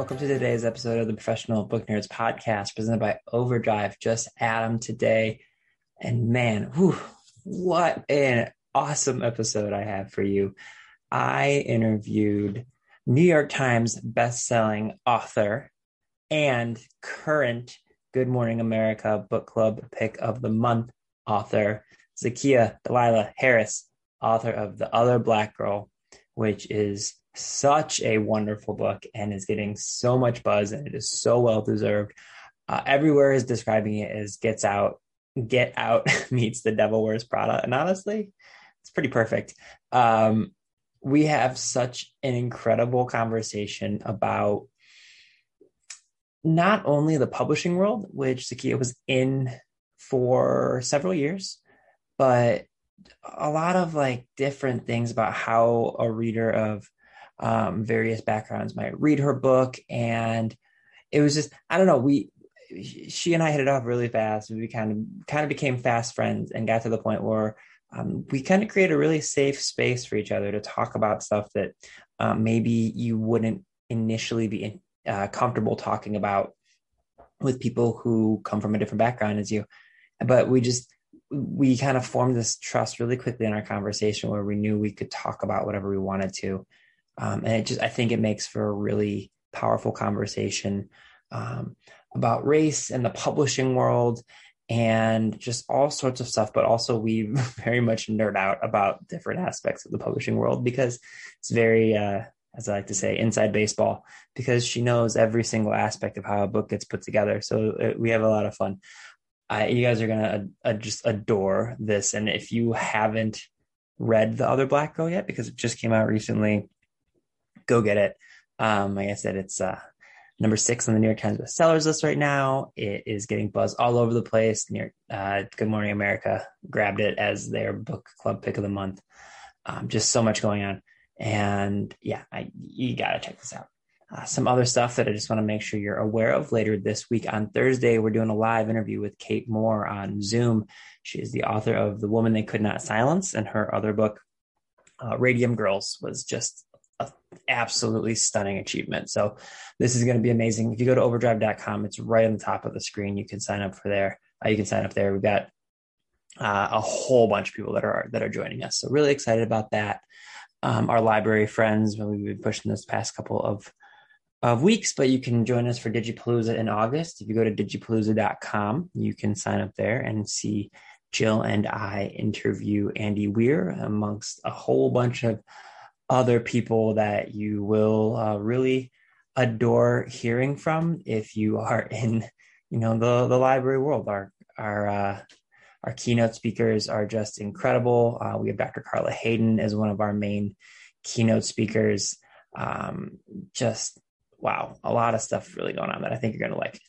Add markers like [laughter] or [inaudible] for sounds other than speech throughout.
Welcome to today's episode of the Professional Book Nerds podcast presented by Overdrive. Just Adam today. And man, whew, what an awesome episode I have for you. I interviewed New York Times best-selling author and current Good Morning America book club pick of the month author, Zakiya Dalila Harris, author of The Other Black Girl, which is such a wonderful book and is getting so much buzz and it is so well deserved. Uh, everywhere is describing it as gets out, get out [laughs] meets the devil wears Prada. And honestly, it's pretty perfect. Um, we have such an incredible conversation about not only the publishing world, which Zakiya was in for several years, but a lot of like different things about how a reader of um, various backgrounds might read her book. And it was just, I don't know, we, she and I hit it off really fast. We kind of kind of became fast friends and got to the point where um, we kind of create a really safe space for each other to talk about stuff that um, maybe you wouldn't initially be uh, comfortable talking about with people who come from a different background as you. But we just we kind of formed this trust really quickly in our conversation where we knew we could talk about whatever we wanted to. Um, and it just, I think it makes for a really powerful conversation um, about race and the publishing world and just all sorts of stuff. But also, we [laughs] very much nerd out about different aspects of the publishing world because it's very, uh, as I like to say, inside baseball, because she knows every single aspect of how a book gets put together. So uh, we have a lot of fun. Uh, you guys are gonna uh, just adore this, and if you haven't read the other Black Girl yet, because it just came out recently, go get it. Um, like I said, it's uh, number six on the New York Times bestsellers list right now. It is getting buzz all over the place. Near uh, Good Morning America grabbed it as their book club pick of the month. Um, just so much going on, and yeah, I, you gotta check this out. Uh, some other stuff that I just want to make sure you're aware of later this week on Thursday. We're doing a live interview with Kate Moore on Zoom. She is the author of The Woman They Could Not Silence, and her other book, uh, Radium Girls, was just absolutely stunning achievement. So this is going to be amazing. If you go to overdrive.com, it's right on the top of the screen. You can sign up for there. Uh, you can sign up there. We've got uh, a whole bunch of people that are that are joining us. So really excited about that. Um, our library friends, we've been pushing this past couple of of weeks, but you can join us for Digipalooza in August. If you go to digipalooza.com, you can sign up there and see Jill and I interview Andy Weir amongst a whole bunch of other people that you will uh, really adore hearing from if you are [laughs] in, you know, the the library world. Our our uh, our keynote speakers are just incredible. Uh, we have Dr. Carla Hayden as one of our main keynote speakers. Um, just wow, a lot of stuff really going on that I think you're going to like.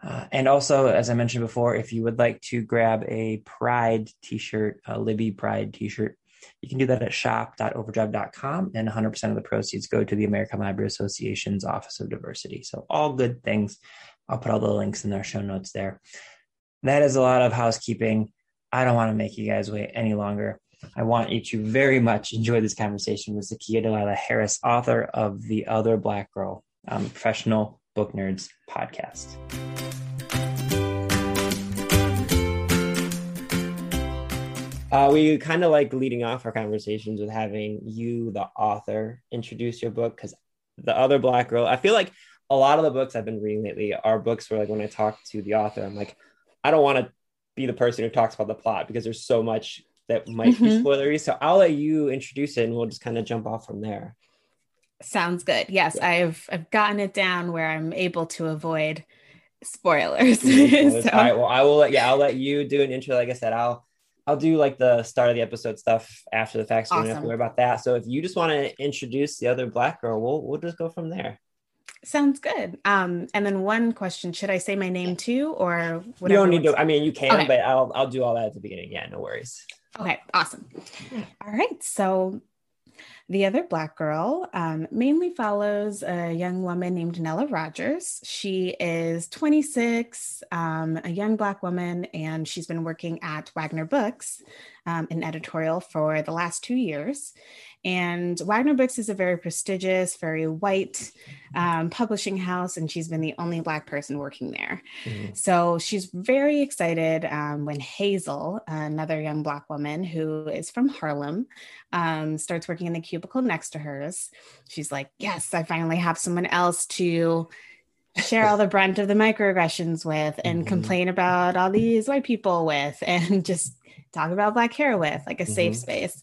Uh, and also, as I mentioned before, if you would like to grab a Pride t-shirt, a Libby Pride t-shirt, you can do that at shop.overdrive.com and 100% of the proceeds go to the American Library Association's Office of Diversity. So all good things. I'll put all the links in our show notes there. That is a lot of housekeeping. I don't want to make you guys wait any longer. I want you to very much enjoy this conversation with Zakiya Dalila Harris, author of The Other Black Girl, um, Professional Book Nerds podcast. Uh, we kind of like leading off our conversations with having you, the author, introduce your book because the other black girl. I feel like a lot of the books I've been reading lately are books where, like, when I talk to the author, I'm like, I don't want to be the person who talks about the plot because there's so much that might mm-hmm. be spoilery. So I'll let you introduce it, and we'll just kind of jump off from there. Sounds good. Yes, I've I've gotten it down where I'm able to avoid [laughs] spoilers. So- All right. Well, I will let yeah, I'll let you do an intro. Like I said, I'll I'll do like the start of the episode stuff after the fact. So you don't have to worry about that. So if you just want to introduce the other black girl, we'll we'll just go from there. Sounds good. Um, and then one question: Should I say my name too, or you don't need to. I mean, you can, Okay. but I'll I'll do all that at the beginning. Yeah, no worries. Okay, awesome. All right, so the other black girl um, mainly follows a young woman named Nella Rogers. She is 26, um, a young black woman, and she's been working at Wagner Books um, in editorial for the last two years. And Wagner Books is a very prestigious, very white um, publishing house, and she's been the only Black person working there. Mhm. So she's very excited um, when Hazel, another young Black woman who is from Harlem, um, starts working in the cubicle next to hers. She's like, Yes, I finally have someone else to share all the brunt of the microaggressions with and Mhm. complain about all these white people with [laughs] and just talk about black hair with like a safe Mhm. space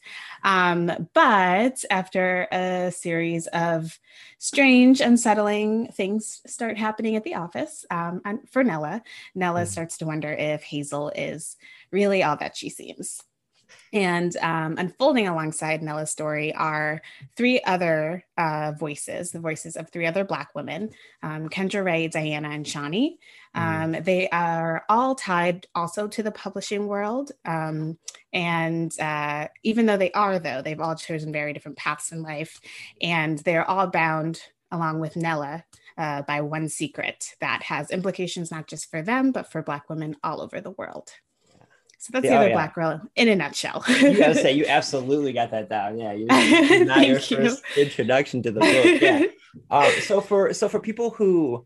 um, but after a series of strange unsettling things start happening at the office um, and for nella nella Mhm. starts to wonder if hazel is really all that she seems and um, unfolding alongside Nella's story are three other uh, voices, the voices of three other Black women um, Kendra Rae, Diana, and Shani. Um, they are all tied also to the publishing world. Um, and uh, even though they are, though, they've all chosen very different paths in life. And they're all bound, along with Nella, uh, by one secret that has implications not just for them, but for Black women all over the world. So that's the Yeah, oh, other yeah. Black girl in a nutshell. You gotta say you [laughs] absolutely got that down. Yeah, you, [laughs] not your you. first introduction to the book. Yeah. [laughs] Um, so for so for people who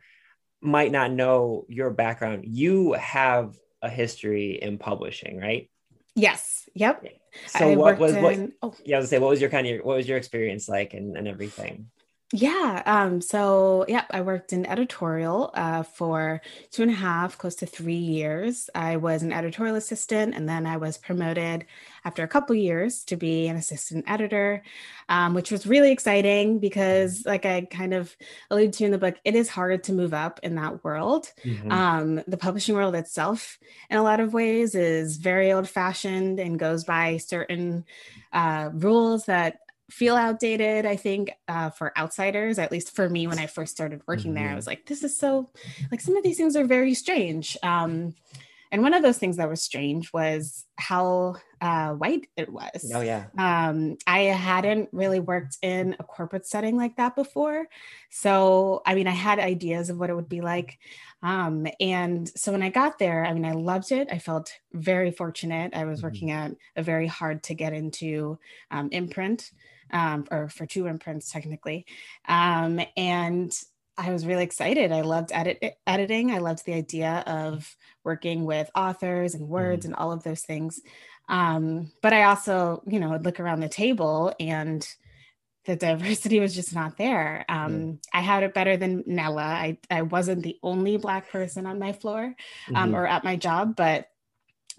might not know your background, you have a history in publishing, right? yes. Yep. So I what was what? oh, Yeah, I was gonna say what was your kind of what was your experience like and, and everything? Yeah. Um, so, yeah, I worked in editorial uh, for two and a half, close to three years. I was an editorial assistant, and then I was promoted after a couple years to be an assistant editor, um, which was really exciting because, like I kind of alluded to in the book, it is hard to move up in that world. Mhm. Um, the publishing world itself, in a lot of ways, is very old fashioned and goes by certain uh, rules that feel outdated, I think, uh, for outsiders, at least for me when I first started working there. I Mhm. was like, this is so, like, some of these things are very strange. Um, and one of those things that was strange was how uh, white it was. oh yeah. Um, I hadn't really worked in a corporate setting like that before. So, I mean, I had ideas of what it would be like. Um, and so when I got there, I mean, I loved it. I felt very fortunate. I was Mhm. working at a very hard to get into um, imprint, um, or for two imprints technically. Um, and I was really excited. I loved edit- editing. I loved the idea of working with authors and words and all of those things. Um, but I also, you know, would look around the table and the [laughs] diversity was just not there. Um, I had it better than Nella. I, I wasn't the only Black person on my floor um, Mhm. or at my job, but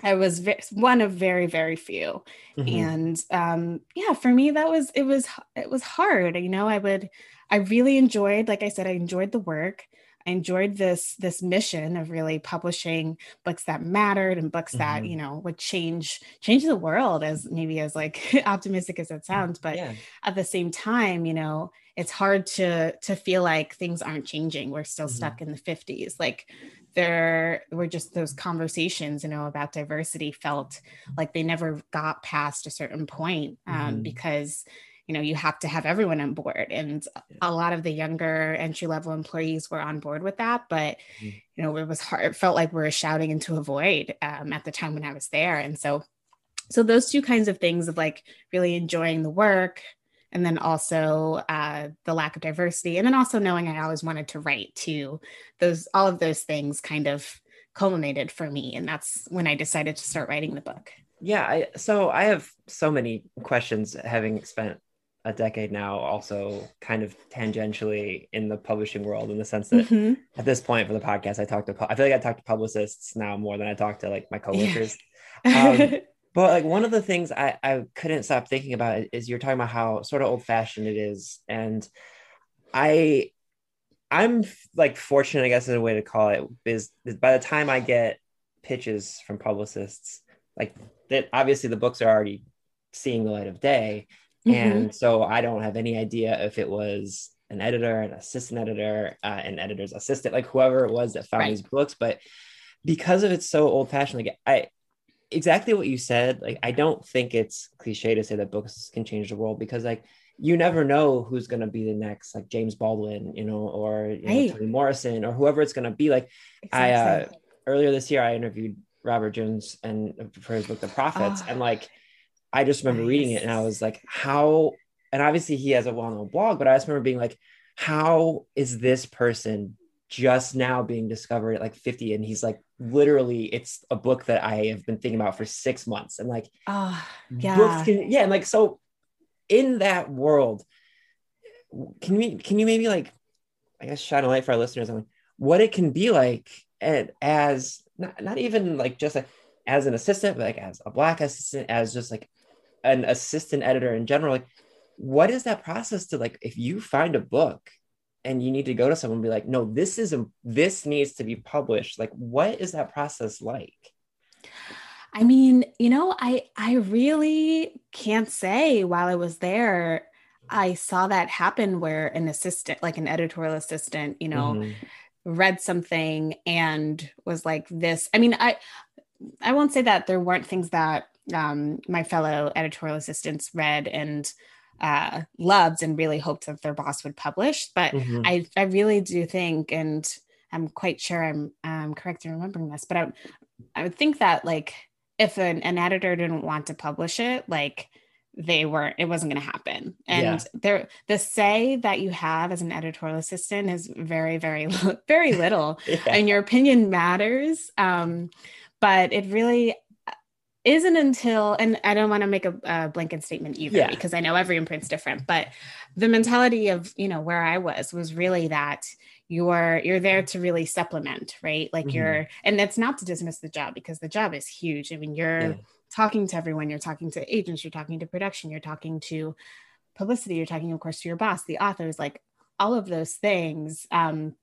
I was one of very, very few Mhm. and um yeah for me that was it was it was hard you know i would i really enjoyed like i said i enjoyed the work i enjoyed this this mission of really publishing books that mattered and books that Mhm. you know would change change the world as maybe as like [laughs] optimistic as it sounds but yeah. at the same time you know it's hard to to feel like things aren't changing we're still Mhm. stuck in the 50s like there were just those conversations you know about diversity felt like they never got past a certain point um, Mhm. because you know you have to have everyone on board and a lot of the younger entry level employees were on board with that but Mhm. you know it was hard it felt like we were shouting into a void um, at the time when i was there and so so those two kinds of things of like really enjoying the work and then also uh, the lack of diversity and then also knowing i always wanted to write too those all of those things kind of culminated for me and that's when i decided to start writing the book Yeah, I, so I have so many questions having spent a decade now also kind of tangentially in the publishing world in the sense that Mhm. at this point for the podcast I talk to I feel like I talk to publicists now more than I talk to like my coworkers. [laughs] Um, But like one of the things I, I couldn't stop thinking about is you're talking about how sort of old fashioned it is. And I I'm like fortunate, I guess, is a way to call it. Is, is by the time I get pitches from publicists, like that, obviously the books are already seeing the light of day, Mhm. and so I don't have any idea if it was an editor, an assistant editor, uh, an editor's assistant, like whoever it was that found Right. these books. But because of it's so old fashioned, like I exactly what you said, like I don't think it's cliche to say that books can change the world because like you never know who's going to be the next like James Baldwin, you know, or you know, Right. Toni Morrison or whoever it's going to be. Like I uh, earlier this year, I interviewed Robert Jones and for his book The Prophets, Ah. and like I just remember reading it and I was like, how? And obviously he has a well-known blog, but I just remember being like, how is this person just now being discovered at like 50 and he's like literally it's a book that i have been thinking about for six months and like oh, books yeah. can yeah and like so in that world can we can you maybe like i guess shine a light for our listeners on what it can be like and as not, not even like just like as an assistant but like as a black assistant as just like an assistant editor in general like what is that process to like if you find a book and you need to go to someone and be like no this is a this needs to be published like what is that process like I mean, you know, I I really can't say while I was there I saw that happen where an assistant like an editorial assistant, you know, Mhm. read something and was like this. I mean, I I won't say that there weren't things that um my fellow editorial assistants read and uh loved and really hoped that their boss would publish, but Mhm. I, I really do think, and I'm quite sure I'm um, correct in remembering this, but I, I would think that like if an, an editor didn't want to publish it, like they weren't, it wasn't going to happen. And there, the say that you have as an editorial assistant is very, very, [laughs] very little [laughs] Yeah. and your opinion matters. Um, but it really isn't until, and I don't want to make a, a blanket statement either Yeah. because I know every imprint's different, but the mentality of, you know, where I was was really that you're you're there to really supplement, right? Like Mhm. you're and that's not to dismiss the job because the job is huge. I mean, you're Yeah. talking to everyone, you're talking to agents, you're talking to production, you're talking to publicity, you're talking, of course, to your boss, the authors, like all of those things. Um,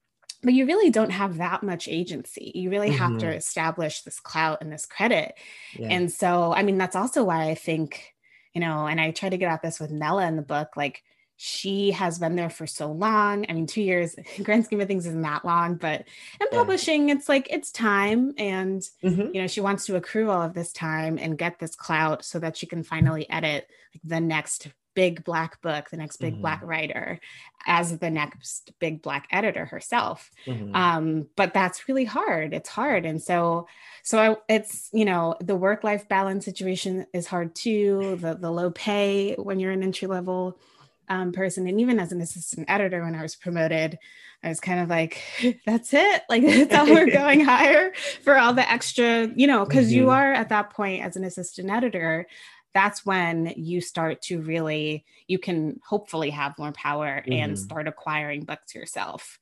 but you really don't have that much agency. You really have to Mhm. establish this clout and this credit. Yeah. And so, I mean, that's also why I think, you know, and I try to get at this with Nella in the book, like she has been there for so long. I mean, two years, [laughs] grand scheme of things isn't that long, but in Yeah. publishing, it's like it's time. And, Mhm. you know, she wants to accrue all of this time and get this clout so that she can finally edit like the next big black book, the next big Mhm. black writer as the next big black editor herself Mhm. um but that's really hard it's hard and so so I, it's you know the work life balance situation is hard too the the low pay when you're an entry level um, person and even as an assistant editor when i was promoted i was kind of like [laughs] that's it like [laughs] that's how we're [laughs] going higher for all the extra you know because you Mhm. are at that point as an assistant editor that's when you start to really you can hopefully have more power and Mhm. start acquiring books yourself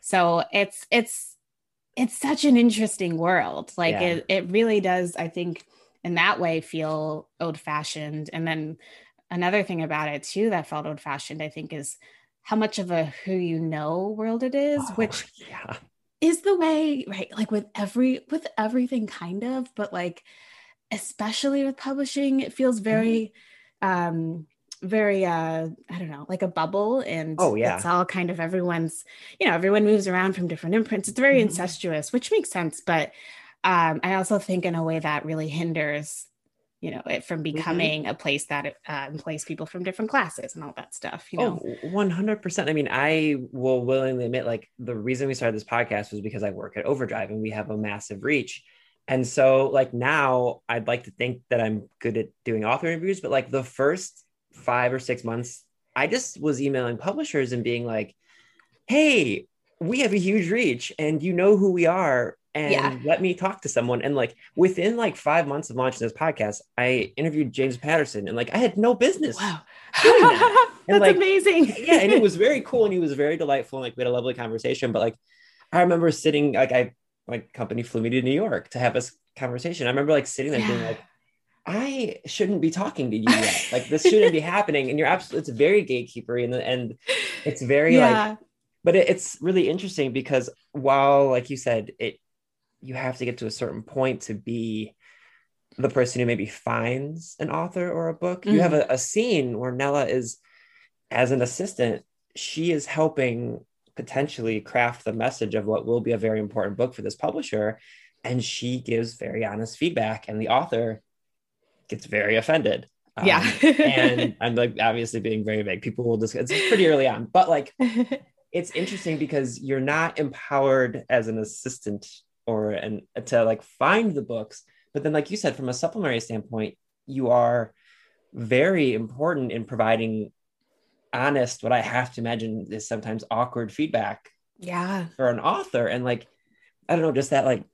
so it's it's it's such an interesting world like Yeah. it, it really does i think in that way feel old fashioned and then another thing about it too that felt old fashioned i think is how much of a who you know world it is Oh, which yeah. is the way right like with every with everything kind of but like especially with publishing it feels very um very uh i don't know like a bubble and Oh, yeah. it's all kind of everyone's you know everyone moves around from different imprints it's very Mhm. incestuous which makes sense but um i also think in a way that really hinders you know it from becoming a place that uh, employs people from different classes and all that stuff you know Oh, 100%. I mean, I will willingly admit, like, the reason we started this podcast was because I work at Overdrive and we have a massive reach. And so, like, now I'd like to think that I'm good at doing author interviews, but like the first five or six months, I just was emailing publishers and being like, hey, we have a huge reach and you know who we are. And Yeah. let me talk to someone. And like within like five months of launching this podcast, I interviewed James Patterson and like I had no business wow that. [laughs] That's like, amazing [laughs] yeah, and it was very cool and he was very delightful and like we had a lovely conversation. But like I remember sitting like I my company flew me to New York to have this conversation. I remember like sitting there being like, I shouldn't be talking to you yet. Like this shouldn't be [laughs] happening. And you're absolutely, it's very gatekeepery and, and it's very yeah. like, but it, it's really interesting because while, like you said, it, you have to get to a certain point to be the person who maybe finds an author or a book. You have a, a scene where Nella is, as an assistant, she is helping potentially craft the message of what will be a very important book for this publisher. And she gives very honest feedback, and the author gets very offended. Um, Yeah. and [laughs] I'm like obviously being very vague. People will just it's pretty early on, but like [laughs] it's interesting because you're not empowered as an assistant or an to like find the books, but then like you said, from a supplementary standpoint, you are very important in providing honest, what I have to imagine is sometimes awkward feedback yeah. for an author. And like, I don't know, just that like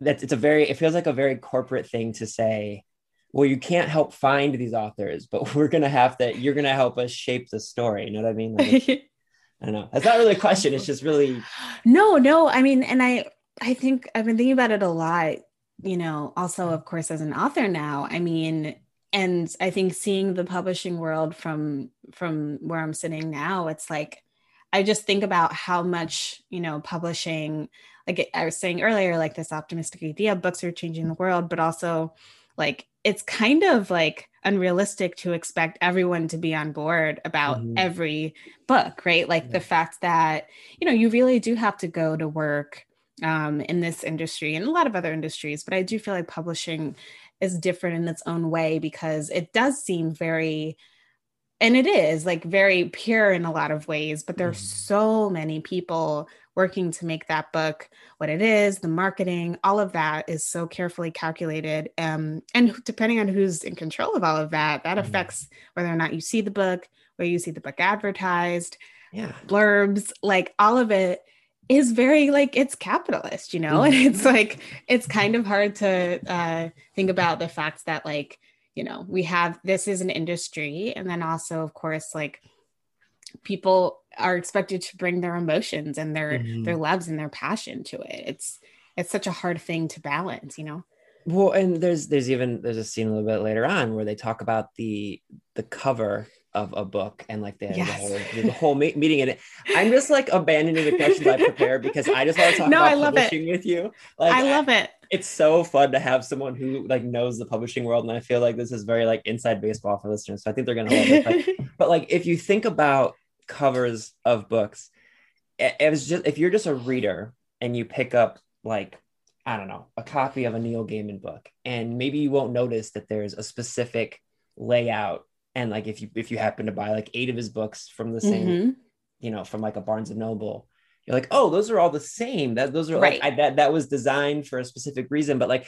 that it's a very it feels like a very corporate thing to say well you can't help find these authors but [laughs] we're gonna have to you're gonna help us shape the story you know what i mean like, [laughs] i don't know that's not really a question it's just really no, no. I mean, and I I think I've been thinking about it a lot, you know, also of course as an author now. I mean, and I think seeing the publishing world from from where I'm sitting now, it's like I just think about how much, you know, publishing like I was saying earlier like this optimistic idea books are changing the world, but also like it's kind of like unrealistic to expect everyone to be on board about Mhm. every book, right? Like the fact that, you know, you really do have to go to work um, in this industry and a lot of other industries, but I do feel like publishing is different in its own way because it does seem very, and it is like very pure in a lot of ways, but there's Mhm. so many people working to make that book what it is, the marketing, all of that is so carefully calculated. Um, and depending on who's in control of all of that, that Mhm. affects whether or not you see the book, where you see the book advertised, yeah blurbs, like all of it is very like it's capitalist, you know? And [laughs] it's like it's kind of hard to uh, think about the fact that like you know we have this is an industry, and then also of course like people are expected to bring their emotions and their Mhm. their loves and their passion to it. It's it's such a hard thing to balance, you know? well and there's there's even there's a scene a little bit later on where they talk about the the cover of a book and like the, Yes. the whole the whole me- meeting in it i'm just like abandoning the questions i prepared because i just want to talk No, about I love it. with you like I love it. it's so fun to have someone who like knows the publishing world and i feel like this is very like inside baseball for listeners so i think they're gonna love it but, [laughs] but like if you think about covers of books it, it was just if you're just a reader and you pick up like i don't know a copy of a neil gaiman book and maybe you won't notice that there's a specific layout and like if you if you happen to buy like eight of his books from the same Mhm. you know, from like a Barnes and Noble. You're like, oh, those are all the same. That those are Right. like I, that that was designed for a specific reason. But like,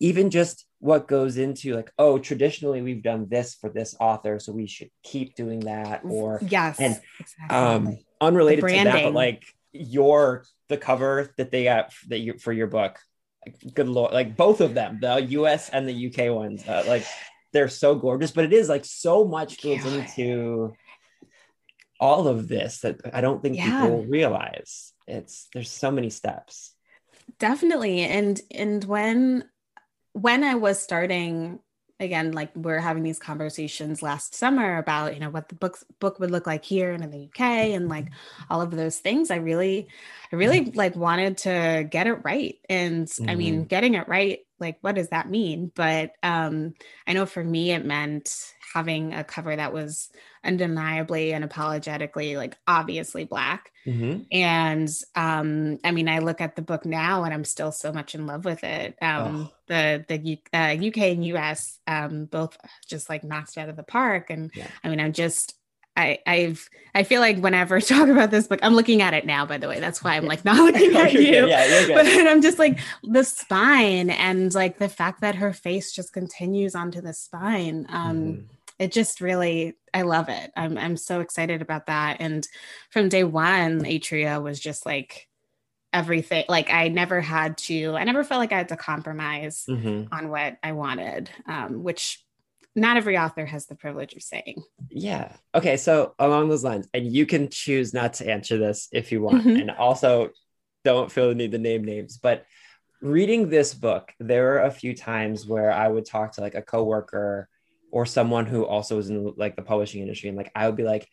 even just what goes into like, oh, traditionally we've done this for this author, so we should keep doing that. Or yes, and, exactly. um, unrelated to that, but like your the cover that they got that you for your book. Good lord, like both of them, the US and the UK ones, uh, like they're so gorgeous. But it is like so much goes into all of this that I don't think Yeah. people realize. It's there's so many steps. definitely and and when when i was starting again like we're having these conversations last summer about you know what the books book would look like here and in the uk and like all of those things i really i really mm-hmm. like wanted to get it right. And i mean mm-hmm. getting it right like what does that mean but um i know for me it meant having a cover that was undeniably and apologetically like obviously black Mhm. and um i mean i look at the book now and i'm still so much in love with it um Oh. the the U- uh, uk and us um both just like knocked out of the park and Yeah. i mean i'm just I, I've I feel like whenever I [laughs] talk about this book, I'm looking at it now, by the way. That's why I'm like not looking [laughs] at good. Yeah. But I'm just like the spine and like the fact that her face just continues onto the spine. Um Mhm. it just really i love it i'm i'm so excited about that and from day one atria was just like everything like i never had to i never felt like i had to compromise Mhm. on what i wanted um, which not every author has the privilege of saying Yeah. Okay. So along those lines, and you can choose not to answer this if you want, Mhm. and also don't feel the need to name names. But reading this book, there were a few times where I would talk to like a coworker or someone who also was in like the publishing industry, and like I would be like,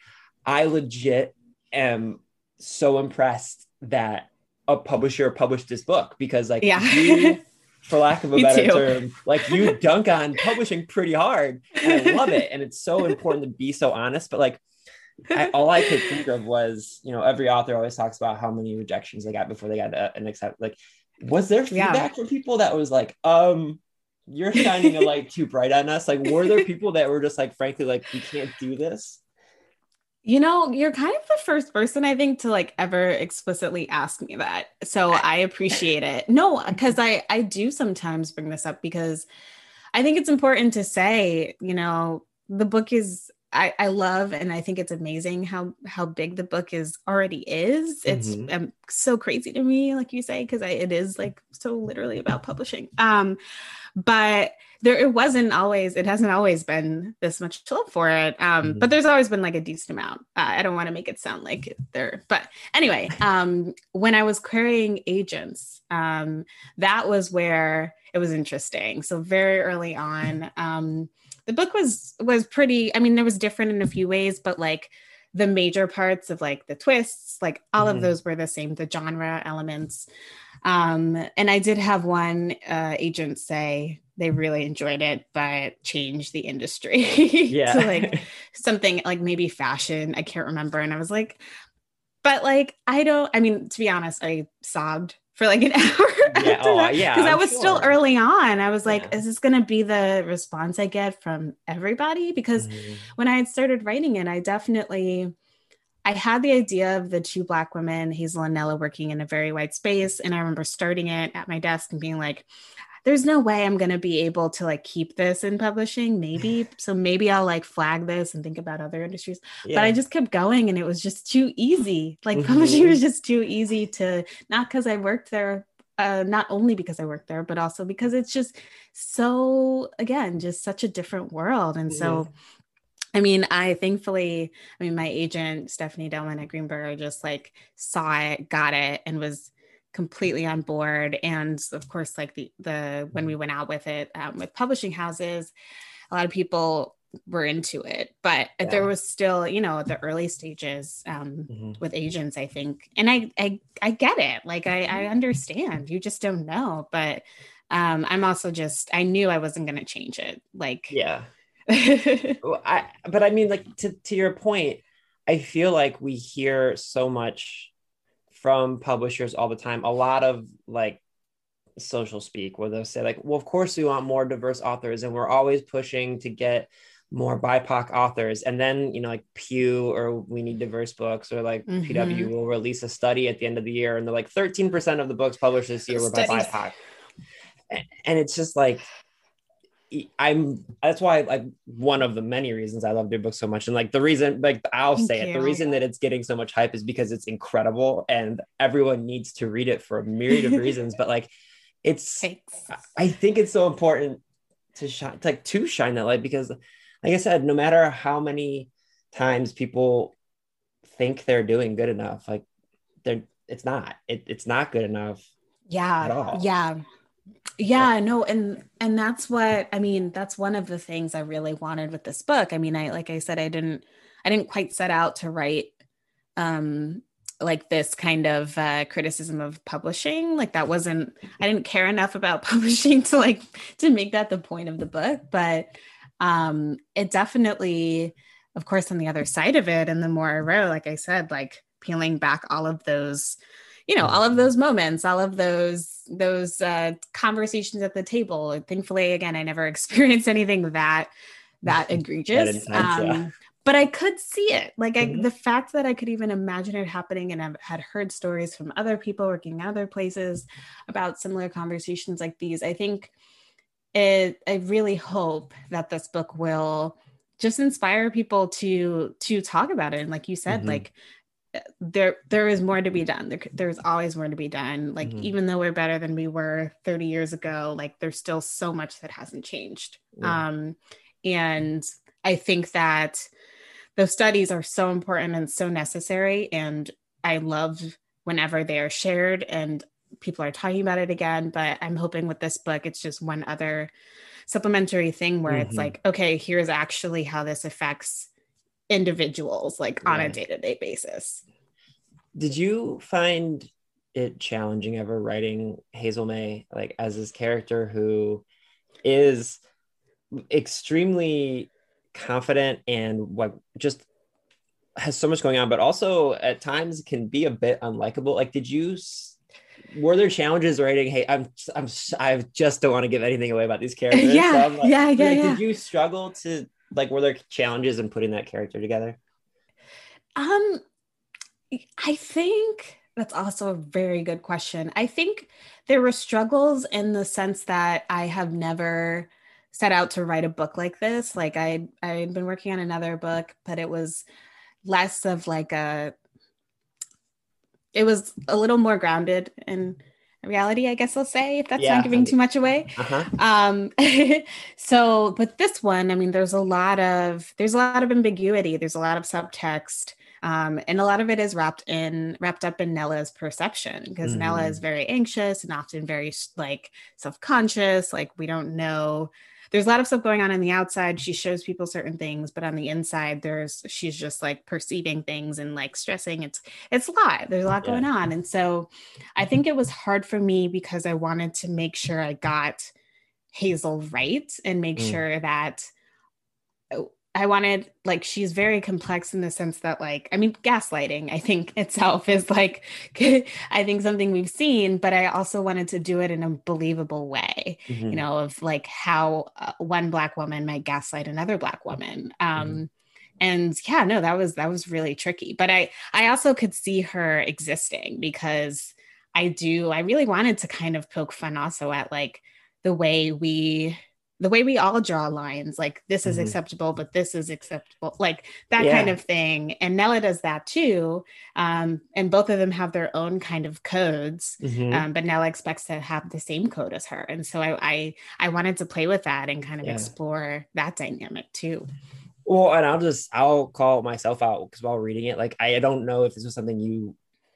I legit am so impressed that a publisher published this book because like Yeah. you, for lack of a better term, like you [laughs] dunk on publishing pretty hard. And I love it. And it's so important to be so honest. But like I, [laughs] all I could think of was, you know, every author always talks about how many rejections they got before they got a- an accept. Like, was there Yeah. feedback from people that was like, um, you're shining a light too bright on us? Like, were there people that were just like, frankly, like, we can't do this? You know, you're kind of the first person I think to like ever explicitly ask me that. So I appreciate it. No, because I I do sometimes bring this up because I think it's important to say, you know, the book is I, I love and I think it's amazing how how big the book is already is. It's Mhm. um, so crazy to me, like you say, because I it is like so literally about publishing. Um, but there it wasn't always it hasn't always been this much love for it um Mhm. but there's always been like a decent amount uh, i don't want to make it sound like there but anyway um when i was querying agents um that was where it was interesting so very early on um the book was was pretty i mean it was different in a few ways but like the major parts of like the twists like all Mhm. of those were the same the genre elements um and i did have one uh agent say they really enjoyed it but changed the industry [laughs] Yeah. to like something like maybe fashion i can't remember and i was like but like i don't i mean to be honest i sobbed for like an [laughs] hour Yeah, oh, yeah, because i was still early on i was like Yeah. is this going to be the response i get from everybody because Mhm. when I had started writing it, I definitely I had the idea of the two black women, Hazel and Nella, working in a very white space. And I remember starting it at my desk and being like, there's no way I'm gonna be able to like keep this in publishing. Maybe. [sighs] So maybe I'll like flag this and think about other industries. But I just kept going and it was just too easy. Like Mhm. publishing was just too easy to not because I worked there. Uh, not only because I worked there, but also because it's just so, again, just such a different world. And so, I mean, I thankfully, I mean, my agent, Stephanie Delman at Greenberg, just like saw it, got it, and was completely on board. And of course, like the, the, when we went out with it um, with publishing houses, a lot of people were into it, but Yeah. there was still, you know, the early stages um, Mhm. with agents, I think. And I, I, I get it. Like, I, I understand. You just don't know. But um, I'm also just, I knew I wasn't going to change it. Like, Yeah. [laughs] I, but I mean, like to, to your point, I feel like we hear so much from publishers all the time. A lot of like social speak where they'll say like, well, of course we want more diverse authors and we're always pushing to get more BIPOC authors. And then, you know, like Pew or we need diverse books or like Mhm. PW will release a study at the end of the year and they're like 13% of the books published this year were by. BIPOC. And it's just like, I'm that's why like one of the many reasons I love your book so much. And like the reason, like I'll Thank say it, the reason that it's getting so much hype is because it's incredible and everyone needs to read it for a myriad of [laughs] reasons. But like it's Thanks. I think it's so important to shine like to shine that light because like I said, no matter how many times people think they're doing good enough, like they're it's not. It, it's not good enough. at yeah all. yeah yeah no and and that's what i mean that's one of the things i really wanted with this book. I mean i like i said i didn't i didn't quite set out to write um like this kind of uh, criticism of publishing. Like that wasn't i didn't care enough about [laughs] publishing to like to make that the point of the book. But um it definitely of course on the other side of it and the more i wrote like i said like peeling back all of those you know all of those moments all of those those uh conversations at the table thankfully again i never [laughs] experienced anything that [laughs] that egregious intense, yeah. um but i could see it like I, Mhm. the fact that i could even imagine it happening and i've had heard stories from other people working in other places about similar conversations like these i think it i really hope that this book will just inspire people to to talk about it and like you said Mhm. like there there is more to be done there, there's always more to be done like Mhm. even though we're better than we were 30 years ago like there's still so much that hasn't changed Yeah. um and i think that those studies are so important and so necessary and i love whenever they are shared and people are talking about it again. But I'm hoping with this book, it's just one other supplementary thing where it's Mhm. like, okay, here's actually how this affects individuals, like on a day to day basis. Did you find it challenging ever writing Hazel May like as this character who is extremely confident and what just has so much going on, but also at times can be a bit unlikable? Like, did you? Were there challenges writing? Hey, I'm, I'm, I just don't want to give anything away about these characters. [laughs] Yeah, I'm like- yeah, yeah, like, yeah. Did you struggle to like? Were there challenges in putting that character together? Um, I think that's also a very good question. I think there were struggles in the sense that I have never set out to write a book like this. Like I I had been working on another book, but it was less of like a it was a little more grounded in reality, I guess I'll say, if that's Yeah, not giving too much away. Uh huh. um [laughs] so but this one i mean there's a lot of there's a lot of ambiguity. There's a lot of subtext um and a lot of it is wrapped in wrapped up in nella's perception because nella Mhm. is very anxious and often very like self-conscious like we don't know there's a lot of stuff going on on the outside she shows people certain things but on the inside there's she's just like perceiving things and like stressing it's it's a lot there's a lot Yeah. going on and so i think it was hard for me because i wanted to make sure i got hazel right and make Mm. sure that I wanted like she's very complex in the sense that like I mean gaslighting I think [laughs] itself is like [laughs] I think something we've seen but I also wanted to do it in a believable way Mm-hmm. you know of like how uh, one black woman might gaslight another black woman. Um and yeah no that was that was really tricky. But I I also could see her existing because I do I really wanted to kind of poke fun also at like the way we the way we all draw lines like this is Mhm. acceptable but this is acceptable like that Yeah. kind of thing and nella does that too um, and both of them have their own kind of codes Mhm. um, but nella expects to have the same code as her and so i i, I wanted to play with that and kind of Yeah. explore that dynamic too Well, and I'll just I'll call myself out because while reading it, like I don't know if this was something you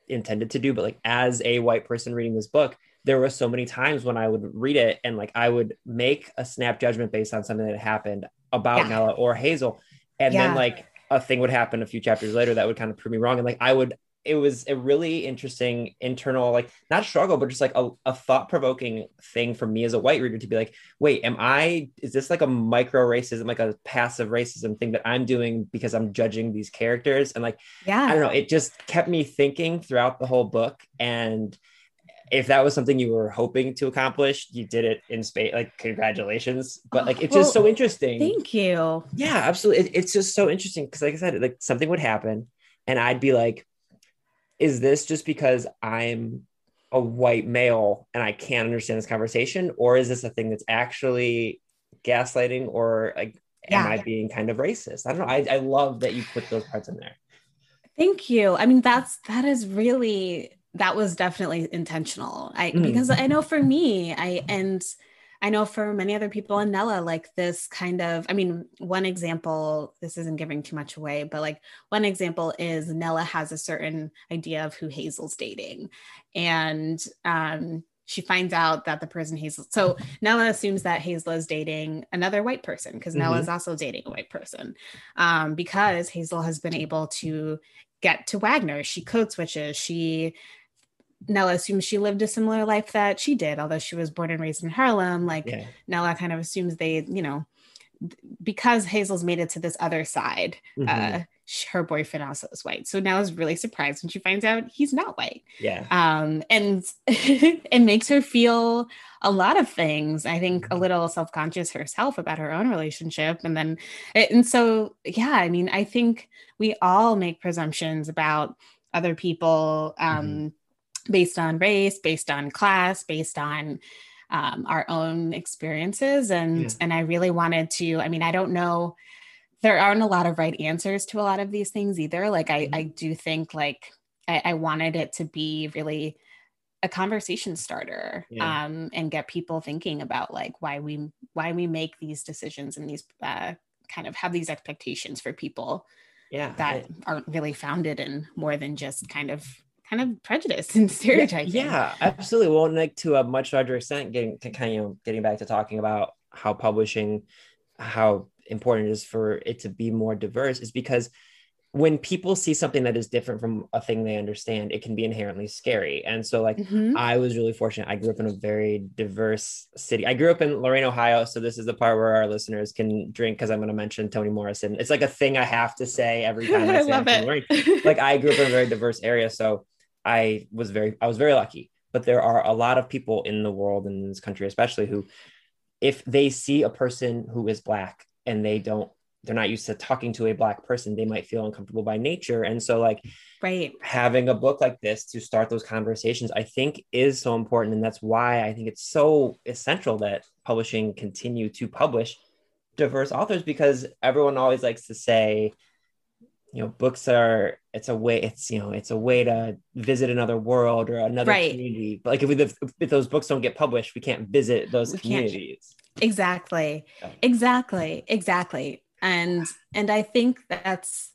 intended to do, but like as a white person reading this book, there were so many times when I would read it and like I would make a snap judgment based on something that happened about Yeah. Nella or Hazel, and Yeah. then like a thing would happen a few chapters later that would kind of prove me wrong, and like I would. It was a really interesting internal, like not struggle, but just like a, a thought provoking thing for me as a white reader to be like, wait, am I, is this like a micro racism, like a passive racism thing that I'm doing because I'm judging these characters? And like, yeah I don't know, it just kept me thinking throughout the whole book. And if that was something you were hoping to accomplish, you did it in space. Like, congratulations. But like, it's just so interesting. thank you Yeah, absolutely. It- it's just so interesting because, like I said, like something would happen, and I'd be like, "Is this just because I'm a white male and I can't understand this conversation, or is this a thing that's actually gaslighting, or like, am I being kind of racist? I don't know. I, I love that you put those parts in there. Thank you. I mean, that's that is really that was definitely intentional. I Mm. because I know for me, I and I know for many other people in Nella, like this kind of, I mean, one example, this isn't giving too much away, but like one example is Nella has a certain idea of who Hazel's dating. And um she finds out that the person Hazel, so Nella assumes that Hazel is dating another white person because Nella is also dating a white person um, because Hazel has been able to get to Wagner. She code switches. She Nella assumes she lived a similar life that she did, although she was born and raised in Harlem. Like Yeah. Nella kind of assumes they, you know, because Hazel's made it to this other side, uh, sh- her boyfriend also is white. So Nella's really surprised when she finds out he's not white yeah. um, and [laughs] it makes her feel a lot of things. I think a little self conscious herself about her own relationship, and then and so yeah. I mean, I think we all make presumptions about other people um, based on race, based on class, based on um, our own experiences, and Yeah. and I really wanted to. I mean, I don't know. There aren't a lot of right answers to a lot of these things either. Like I, I do think like I, I wanted it to be really a conversation starter Yeah. um, and get people thinking about like why we why we make these decisions and these uh, kind of have these expectations for people Yeah. that aren't really founded in more than just kind of kind of prejudice and stereotyping. Yeah, absolutely. Well, like to a much larger extent, getting to kind of getting back to talking about how publishing, how important it is for it to be more diverse, is because when people see something that is different from a thing they understand, it can be inherently scary. And so, like, Mhm. I was really fortunate. I grew up in a very diverse city. I grew up in Lorain, Ohio. So this is the part where our listeners can drink because I'm going to mention Toni Morrison. It's like a thing I have to say every time I, [laughs] I say love it. Lorain. Like I grew up in a very diverse area, so I was very I was very lucky. But there are a lot of people in the world and in this country, especially, who, if they see a person who is black and they don't they're not used to talking to a black person they might feel uncomfortable by nature and so like right. having a book like this to start those conversations i think is so important and that's why i think it's so essential that publishing continue to publish diverse authors because everyone always likes to say you know books are it's a way it's you know it's a way to visit another world or another Right. community but like if, we, if, if those books don't get published we can't visit those We communities Exactly. Yeah. Exactly. Exactly. And and I think that's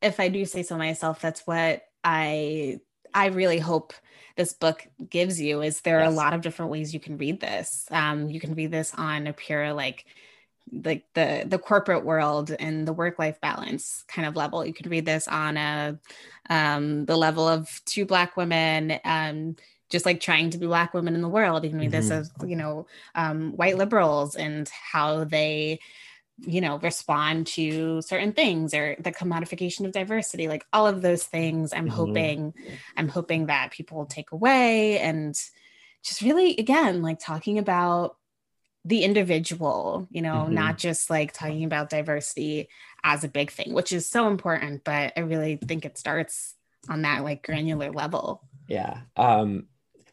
if I do say so myself, that's what I I really hope this book gives you is there are a lot of different ways you can read this. Um, you can read this on a pure like like the the corporate world and the work life balance kind of level. You can read this on a um, the level of two black women um, just like trying to be black women in the world. You can read this Mhm. as you know um, white liberals and how they you know respond to certain things or the commodification of diversity like all of those things i'm Mhm. hoping i'm hoping that people will take away and just really again like talking about the individual you know Mhm. not just like talking about diversity as a big thing which is so important but i really think it starts on that like granular level Yeah. Um,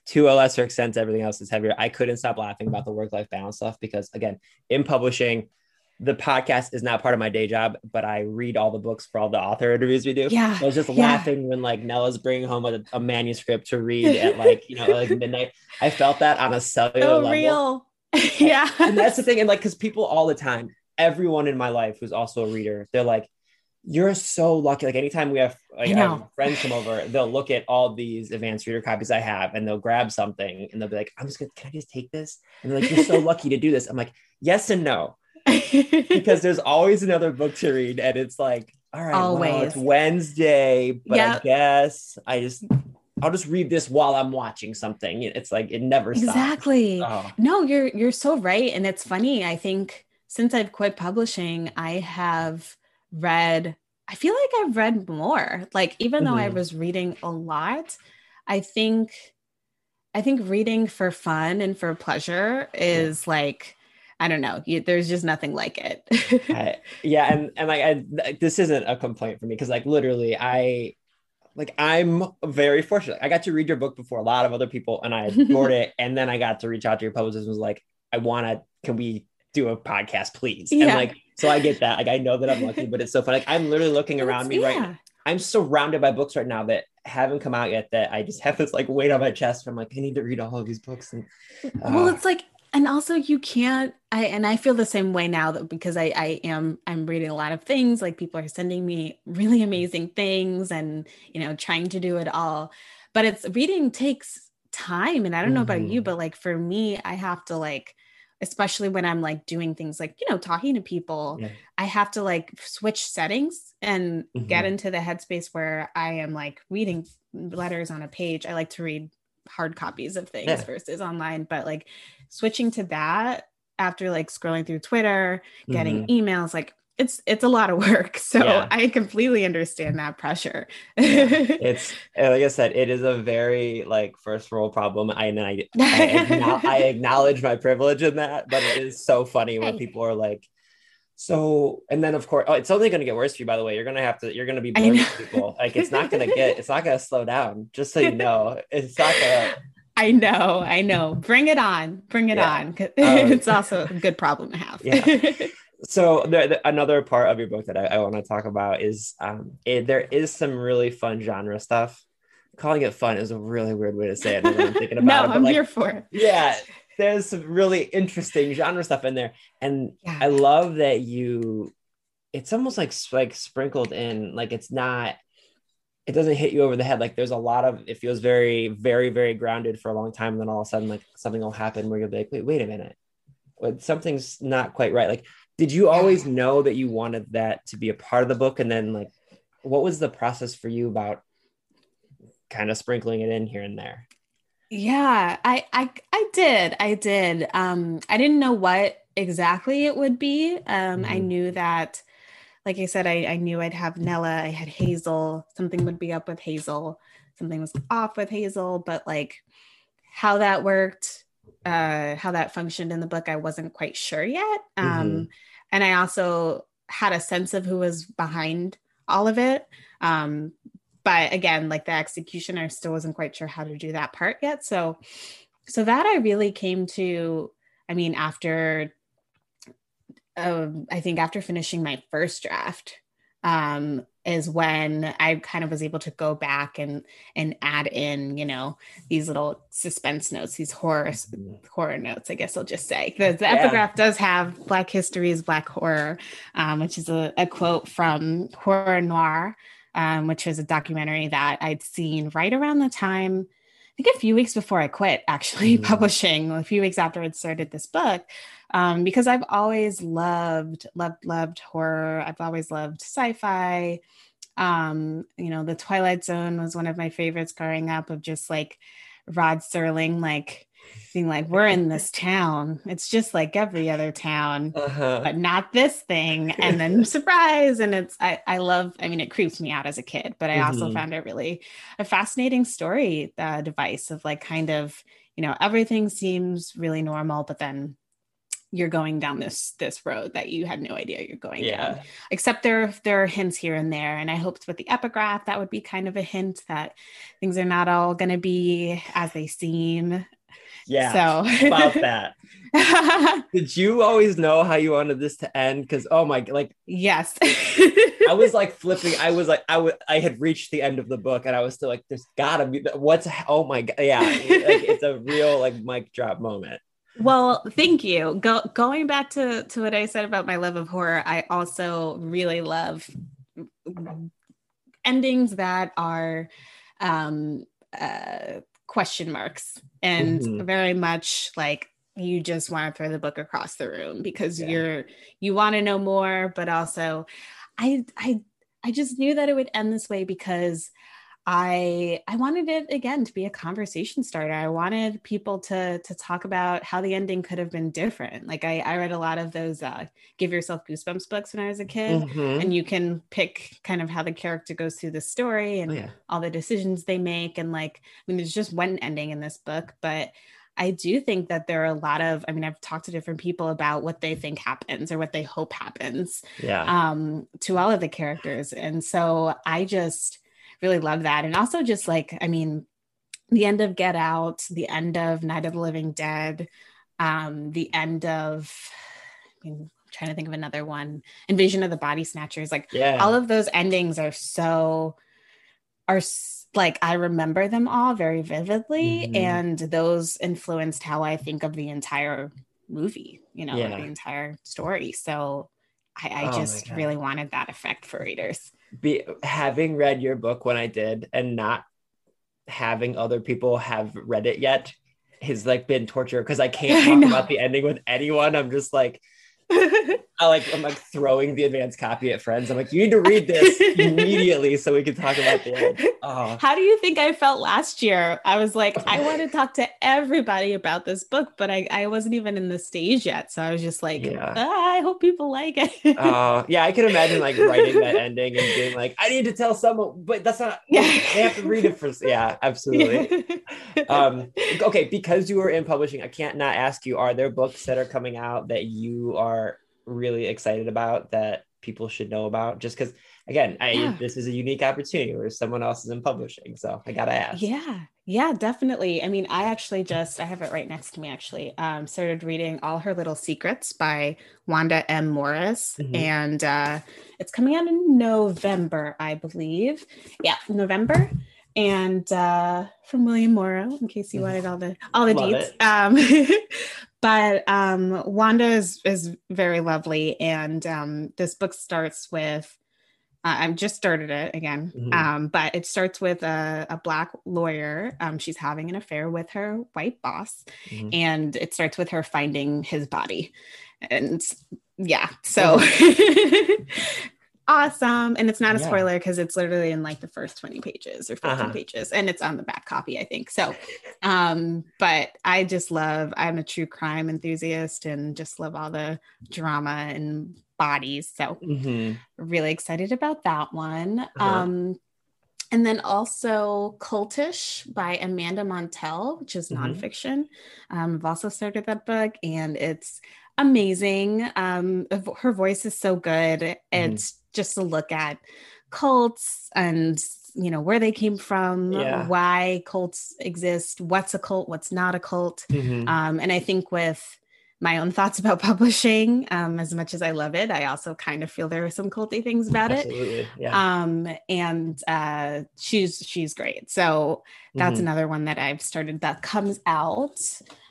to a lesser extent, everything else is heavier. I couldn't stop laughing about the work life balance stuff because, again, in publishing, the podcast is not part of my day job, but I read all the books for all the author interviews we do. Yeah, I was just yeah. laughing when like Nella's bringing home a, a manuscript to read [laughs] at like, you know, like midnight. I felt that on a cellular so level. real [laughs] yeah And that's the thing. And like, because people all the time, everyone in my life who's also a reader, they're like, you're so lucky. Like anytime we have like have friends come over, they'll look at all these advanced reader copies I have and they'll grab something and they'll be like, I'm just gonna can I just take this? And they're like, You're so lucky to do this. I'm like, yes and no. [laughs] Because there's always another book to read, and it's like, all right, well, Always. it's Wednesday, but I guess I just I'll just read this while I'm watching something. It's like it never stops. exactly Oh, No, you're you're so right and it's funny. I think since I've quit publishing, I have read I feel like I've read more. Like even though I Mhm. was reading a lot, I think I think reading for fun and for pleasure is like I don't know. You, there's just nothing like it. [laughs] I, yeah, and and like I, this isn't a complaint for me because like literally I like I'm very fortunate. I got to read your book before a lot of other people, and I adored [laughs] it. And then I got to reach out to your publicist and was like, I want to. Can we do a podcast, please? Yeah. And like, so I get that. Like, I know that I'm lucky, but it's so fun. Like, I'm literally looking around me right. Yeah. I'm surrounded by books right now that haven't come out yet. That I just have this like weight on my chest. I'm like, I need to read all of these books. And well uh, it's like and also you can't i and i feel the same way now that because i i am i'm reading a lot of things like people are sending me really amazing things and you know trying to do it all but it's reading takes time and i don't know about you Mhm. but like for me i have to like especially when i'm like doing things like you know talking to people Yeah. i have to like switch settings and get Mhm. into the headspace where i am like reading letters on a page i like to read hard copies of things Yeah. versus online but like switching to that after like scrolling through twitter getting emails like it's it's a lot of work [laughs] so Mm-hmm. Yeah. i completely understand that pressure [laughs] it's uh, like I said, it is a very like first world problem. I and I I, [laughs] acknow- I acknowledge my privilege in that, but it is so funny when people are like, so, and then of course, oh, it's only going to get worse for you. By the way, you're going to have to, you're going to be I bored know. with people. Like, it's not going to get, it's not going to slow down. Just so you know, it's not going [laughs] to. i know i know bring it on bring it Yeah. on [laughs] Um, it's also a good problem to have Yeah. [laughs] So the, the- another part of your book that I, I want to talk about is um, it, there is some really fun genre stuff. Calling it fun is a really weird way to say it. I'm thinking about no it, i'm like, here for it yeah there's some really interesting genre stuff in there and Yeah. i love that you it's almost like like sprinkled in like it's not it doesn't hit you over the head. Like there's a lot of it feels very, very, very grounded for a long time. And then all of a sudden, like something will happen where you'll be like, wait, wait a minute. Something's not quite right. Like, did you always know that you wanted that to be a part of the book? And then like what was the process for you about kind of sprinkling it in here and there? Yeah, I I I did. I did. Um I didn't know what exactly it would be. Um I Mhm. knew that like I said I I knew I'd have Nella, I had Hazel, something would be up with Hazel, something was off with Hazel, but like how that worked, uh how that functioned in the book I wasn't quite sure yet. Um and I also had a sense of who was behind all of it. Um but again like the execution i still wasn't quite sure how to do that part yet so so that i really came to i mean after um, i think after finishing my first draft um is when i kind of was able to go back and and add in you know these little suspense notes these horror horror notes i guess i'll just say the, the Yeah. epigraph does have black history is black horror um, which is a, a quote from horror noire um, which was a documentary that I'd seen right around the time, I think a few weeks before I quit actually [laughs] Mhm. publishing, a few weeks after I'd started this book, um, because I've always loved, loved, loved horror. I've always loved sci fi. Um, you know, The Twilight Zone was one of my favorites growing up, of just like Rod Serling, like being like, we're in this town. It's just like every other town Uh-huh. but not this thing and then [laughs] surprise and it's I, I love i mean it creeps me out as a kid but i also Mhm. found it really a fascinating story uh, device of like kind of you know everything seems really normal but then you're going down this this road that you had no idea you're going down except there there are hints here and there and i hoped with the epigraph that would be kind of a hint that things are not all going to be as they seem Yeah. so About that. [laughs] Did you always know how you wanted this to end? Because oh my like yes I was [laughs] like flipping. I was like, I would, I had reached the end of the book, and I was still like, "There's gotta be what's." Oh my god, yeah, like, it's a real like mic drop moment. Well, thank you. Go, going back to to what I said about my love of horror, I also really love endings that are um, uh, question marks and Mhm. very much like you just want to throw the book across the room because Yeah. you're you want to know more, but also I I I just knew that it would end this way because I I wanted it again to be a conversation starter. I wanted people to to talk about how the ending could have been different. Like I, I read a lot of those uh, give yourself goosebumps books when I was a kid. Mhm. And you can pick kind of how the character goes through the story and Oh, yeah. all the decisions they make. And like, I mean, there's just one ending in this book, but I do think that there are a lot of, I mean, I've talked to different people about what they think happens or what they hope happens Yeah. um, to all of the characters. And so I just really love that. And also just like, I mean, the end of Get Out, the end of Night of the Living Dead, um, the end of, I mean, I'm trying to think of another one, Invasion of the Body Snatchers, like yeah. all of those endings are so, are like, I remember them all very vividly. Mhm. And those influenced how I think of the entire movie, you know, like the entire story. So I, I Oh just really wanted that effect for readers. Be, having read your book when I did, and not having other people have read it yet, has like been torture because I can't [laughs] talk know. about the ending with anyone. I'm just like, [laughs] I like, I'm like throwing the advanced copy at friends. I'm like, you need to read this immediately so we can talk about the end. Oh, How do you think I felt last year? I was like, I want to talk to everybody about this book, but I, I wasn't even in the stage yet. So I was just like, Yeah. "Ah, I hope people like it. Oh, yeah, I can imagine like writing that ending and being like, I need to tell someone, but that's not. Yeah. they have to read it first. Yeah, absolutely. [laughs] Um, okay, because you were in publishing, I can't not ask you: Are there books that are coming out that you are really excited about that people should know about? Just because, again, I Yeah. this is a unique opportunity where someone else is in publishing, so I gotta ask. Yeah, yeah, definitely. I mean, I actually just I have it right next to me actually. Um, started reading All Her Little Secrets by Wanda M. Morris, Mhm. and uh, it's coming out in November, I believe. Yeah, November. And uh, from William Morrow, in case you wanted all the all the Love. Um, [laughs] but um, Wanda is is very lovely, and um, this book starts with Uh, I've just started it again, Mhm. um, but it starts with a, a black lawyer. Um, she's having an affair with her white boss, Mhm. and it starts with her finding his body. And yeah, so [laughs] awesome. And it's not a Yeah. spoiler because it's literally in like the first 20 pages or 15 Uh-huh. pages, and it's on the back copy, I think. So, um, but I just love, I'm a true crime enthusiast and just love all the drama and bodies. So, Mhm. really excited about that one. Uh-huh. Um, and then also Cultish by Amanda Montell, which is Mhm. nonfiction. Um, I've also started that book and it's amazing. Um, her voice is so good. It's just to look at cults and you know where they came from, Yeah. why cults exist, what's a cult, what's not a cult. Mhm. Um, and I think with my own thoughts about [laughs] publishing, um, as much as I love it, I also kind of feel there are some culty things about it. Yeah. Um, and uh, she's she's great. So that's Mhm. another one that I've started that comes out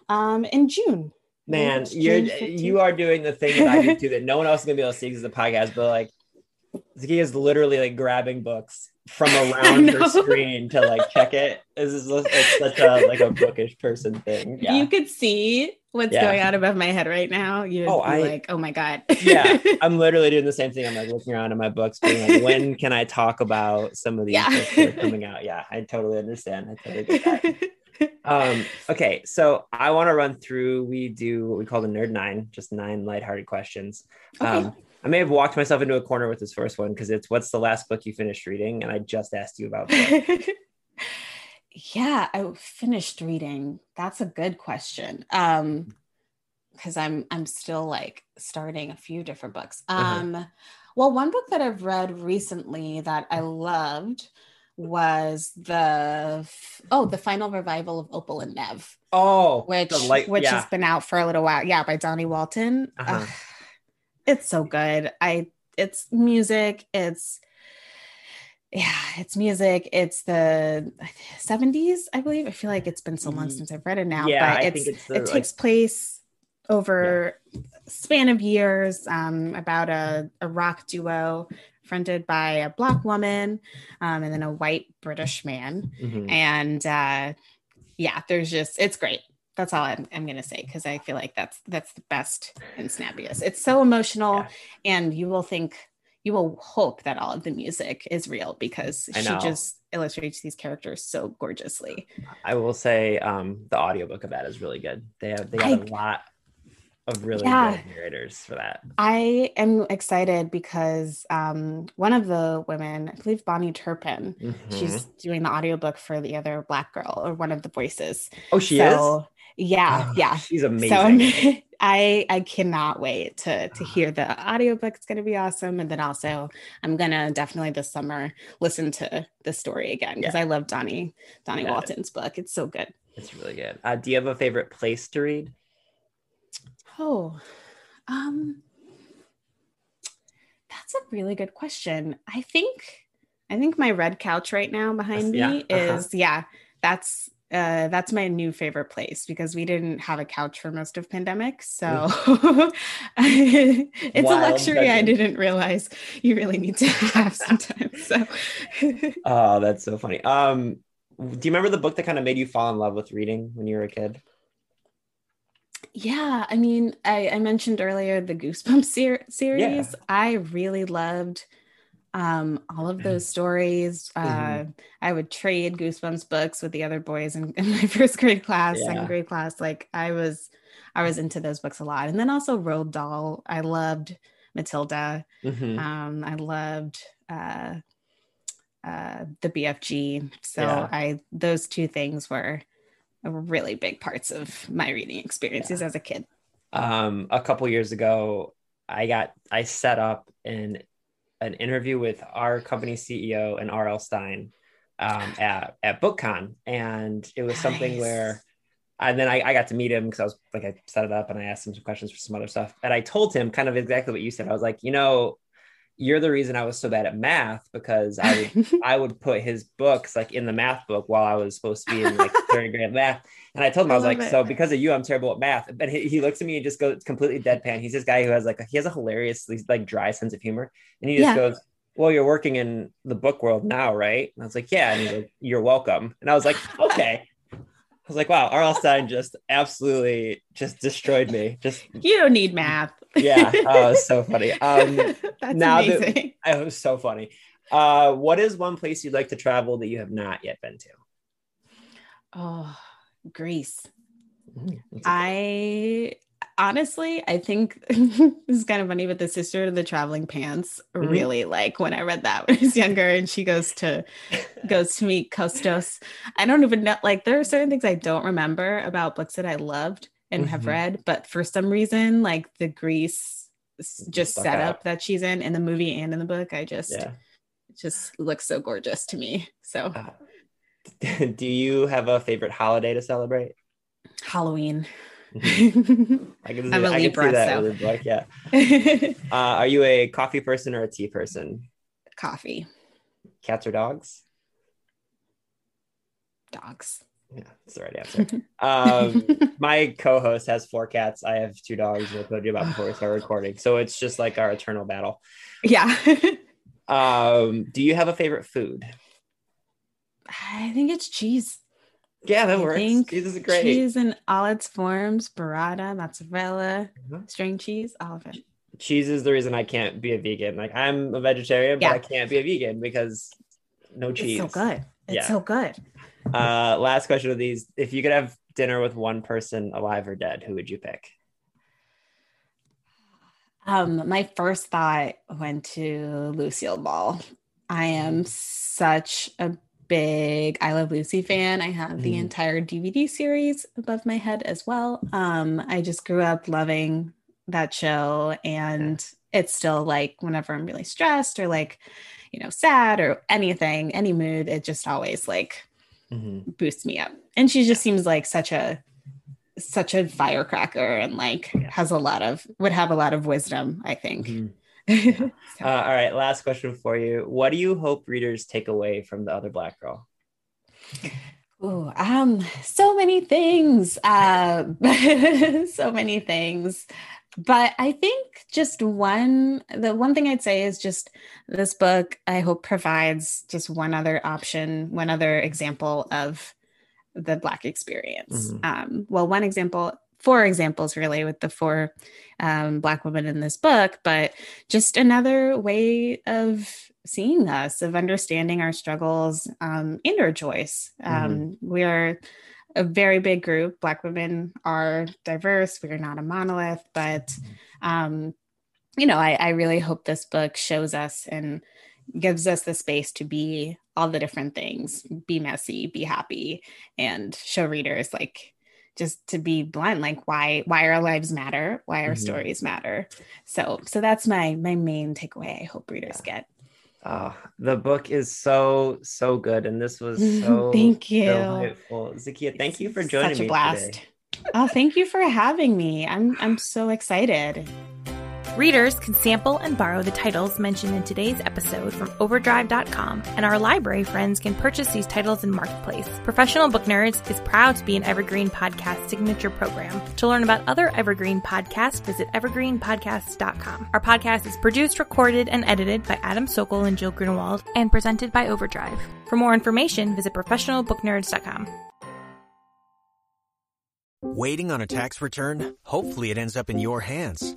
um, in June. Man, you're 15th. you are doing the thing that I do too that [laughs] no one else is gonna be able to see because the podcast, but like Zaki is literally like grabbing books from [laughs] around her screen to like check it. This is it's such a like a bookish person thing. Yeah. You could see what's Yeah. going on above my head right now. You'd Oh, be I- like, oh my God. yeah. [laughs] I'm literally doing the same thing. I'm like looking around at my books, being like, when can I talk about some of these Yeah. books that are coming out? Yeah, I totally understand. I totally get that. um okay so i want to run through we do what we call the nerd nine just nine lighthearted questions um i may have walked myself into a corner with this first one because it's what's the last book you finished reading and i just asked you about that [laughs] yeah, I finished reading. That's a good question. Um because I'm I'm still like starting a few different books. Uh-huh. Um well, one book that I've read recently that I loved was the oh, the final revival of Opal and Nev, oh which light which yeah has been out for a little while. Yeah, by Dawnie Walton. Uh-huh. It's so good. I it's music, it's yeah, it's music. It's the 70s, I believe. I feel like it's been so long since I've read it now, yeah but i it's think it's the, it like, takes place over a span of years um, about a, a rock duo fronted by a black woman um, and then a white British man. mhm. And uh, yeah, there's just it's great. That's all I'm, I'm gonna say because I feel like that's that's the best and snappiest. It's so emotional, Yeah. and you will think you will hope that all of the music is real because she just illustrates these characters so gorgeously. i will say um the audiobook of that is really good they have they got I- a lot of really Yeah. good narrators for that I am excited because um, one of the women, I believe Bahni Turpin, Mhm. she's doing the audiobook for the other black girl or one of the voices. oh she so, is Yeah, Oh, yeah. she's amazing So [laughs] I I cannot wait to to hear the audiobook. It's gonna be awesome. And then also I'm gonna definitely this summer listen to the story again because I love Dawnie Dawnie Yeah. Walton's book. It's so good. it's really good uh, do you have a favorite place to read Oh, um, that's a really good question. I think, I think my red couch right now behind Yeah, me uh-huh. is yeah. That's uh, that's my new favorite place because we didn't have a couch for most of pandemic, so [laughs] it's Wild a luxury I didn't realize you really need to [laughs] have sometimes. So. Oh, [laughs] that's so funny. Um, do you remember the book that kind of made you fall in love with reading when you were a kid? Yeah, I mean, I, I mentioned earlier the Goosebumps ser- series. I really loved um, all of those stories. Uh, Mhm. I would trade Goosebumps books with the other boys in, [laughs] in my first grade class, Yeah. second grade class. Like I was, I was into those books a lot. And then also Roald Dahl. I loved Matilda. Mhm. Um, I loved uh, uh, the BFG. So Yeah. I those two things were really big parts of my reading experiences as a kid. Um, a couple years ago, I got I set up an an interview with our company CEO and R.L. Stine um, [laughs] at at BookCon, and it was something where. And then I, I got to meet him because I was like, I set it up and I asked him some questions for some other stuff. And I told him kind of exactly what you said. I was like, you know, you're the reason I was so bad at math because I would [laughs] I would put his books like in the math book while I was supposed to be in like third [laughs] grade math. And I told him, I I was like, it. so because of you, I'm terrible at math. But he, he looks at me and just goes completely deadpan. He's this guy who has like, he has a hilariously like dry sense of humor. And he just Yeah. goes, well, you're working in the book world now, right? And I was like, yeah. And he's like, you're welcome. And I was like, okay. I was like, wow, R.L. Stine just absolutely just destroyed me. Just You don't need math. Yeah, [laughs] oh, so funny. Um, [laughs] That's now that- amazing. [laughs] it was so funny. Uh, what is one place you'd like to travel that you have not yet been to? oh, Greece. Mm, that's honestly, I think this is kind of funny, but the sister of the traveling pants Mhm. really like when I read that when I was younger, and she goes to goes to meet Kostos. I don't even know, like there are certain things I don't remember about books that I loved and have Mhm. read, but for some reason, like the Greece s- just Stuck setup out. that she's in in the movie and in the book, I just yeah. it just looks so gorgeous to me. So Uh, [laughs] do you have a favorite holiday to celebrate? Halloween. Mhm. I can, [laughs] see, I'm a I can Libra, see that so. book. Yeah. [laughs] Uh, are you a coffee person or a tea person? Coffee, Cats or dogs? dogs. Yeah, that's the right answer. Um, [laughs] my co-host has four cats. I have two dogs. I told you about before we start recording. So it's just like our eternal battle. yeah. [laughs] Um, do you have a favorite food? I think it's cheese. Yeah, that I works. Cheese is great. Cheese in all its forms, burrata, mozzarella, Mhm. string cheese, all of it. Cheese is the reason I can't be a vegan. Like I'm a vegetarian, but I can't be a vegan because no cheese. It's so good. It's Yeah. so good. Uh, last question of these: If you could have dinner with one person, alive or dead, who would you pick? Um, my first thought went to Lucille Ball. I am such a big I Love Lucy fan. I have the Mhm. entire DVD series above my head as well. Um, I just grew up loving that show, and it's still like whenever I'm really stressed or like, you know, sad or anything, any mood, it just always like Mhm. boosts me up. And she just seems like such a such a firecracker and like has a lot of would have a lot of wisdom, I think. Mhm. [laughs] So, Uh, all right, last question for you. What do you hope readers take away from the other Black Girl? ooh, um, so many things. Uh, [laughs] so many things. But I think just one, the one thing I'd say is just this book, I hope provides just one other option, one other example of the Black experience. Mhm. Um, well, one example, four examples really with the four um, Black women in this book, but just another way of seeing us, of understanding our struggles um, and our joys. Um, We are a very big group. Black women are diverse. We are not a monolith, but um, you know, I, I really hope this book shows us and gives us the space to be all the different things, be messy, be happy, and show readers like just to be blunt, like why why our lives matter, why our Mhm. stories matter. So so that's my my main takeaway. I hope readers get. Uh, the book is so so good, and this was [laughs] so Thank you. delightful. Zakiya, thank you for joining Such me Such a blast. today. Oh, thank you for having me. I'm I'm so excited. Readers can sample and borrow the titles mentioned in today's episode from Overdrive.com, and our library friends can purchase these titles in Marketplace. Professional Book Nerds is proud to be an Evergreen Podcast signature program. To learn about other Evergreen podcasts, visit evergreenpodcasts.com. Our podcast is produced, recorded, and edited by Adam Sokol and Jill Grunewald, and presented by Overdrive. For more information, visit professionalbooknerds.com. Waiting on a tax return? Hopefully, it ends up in your hands.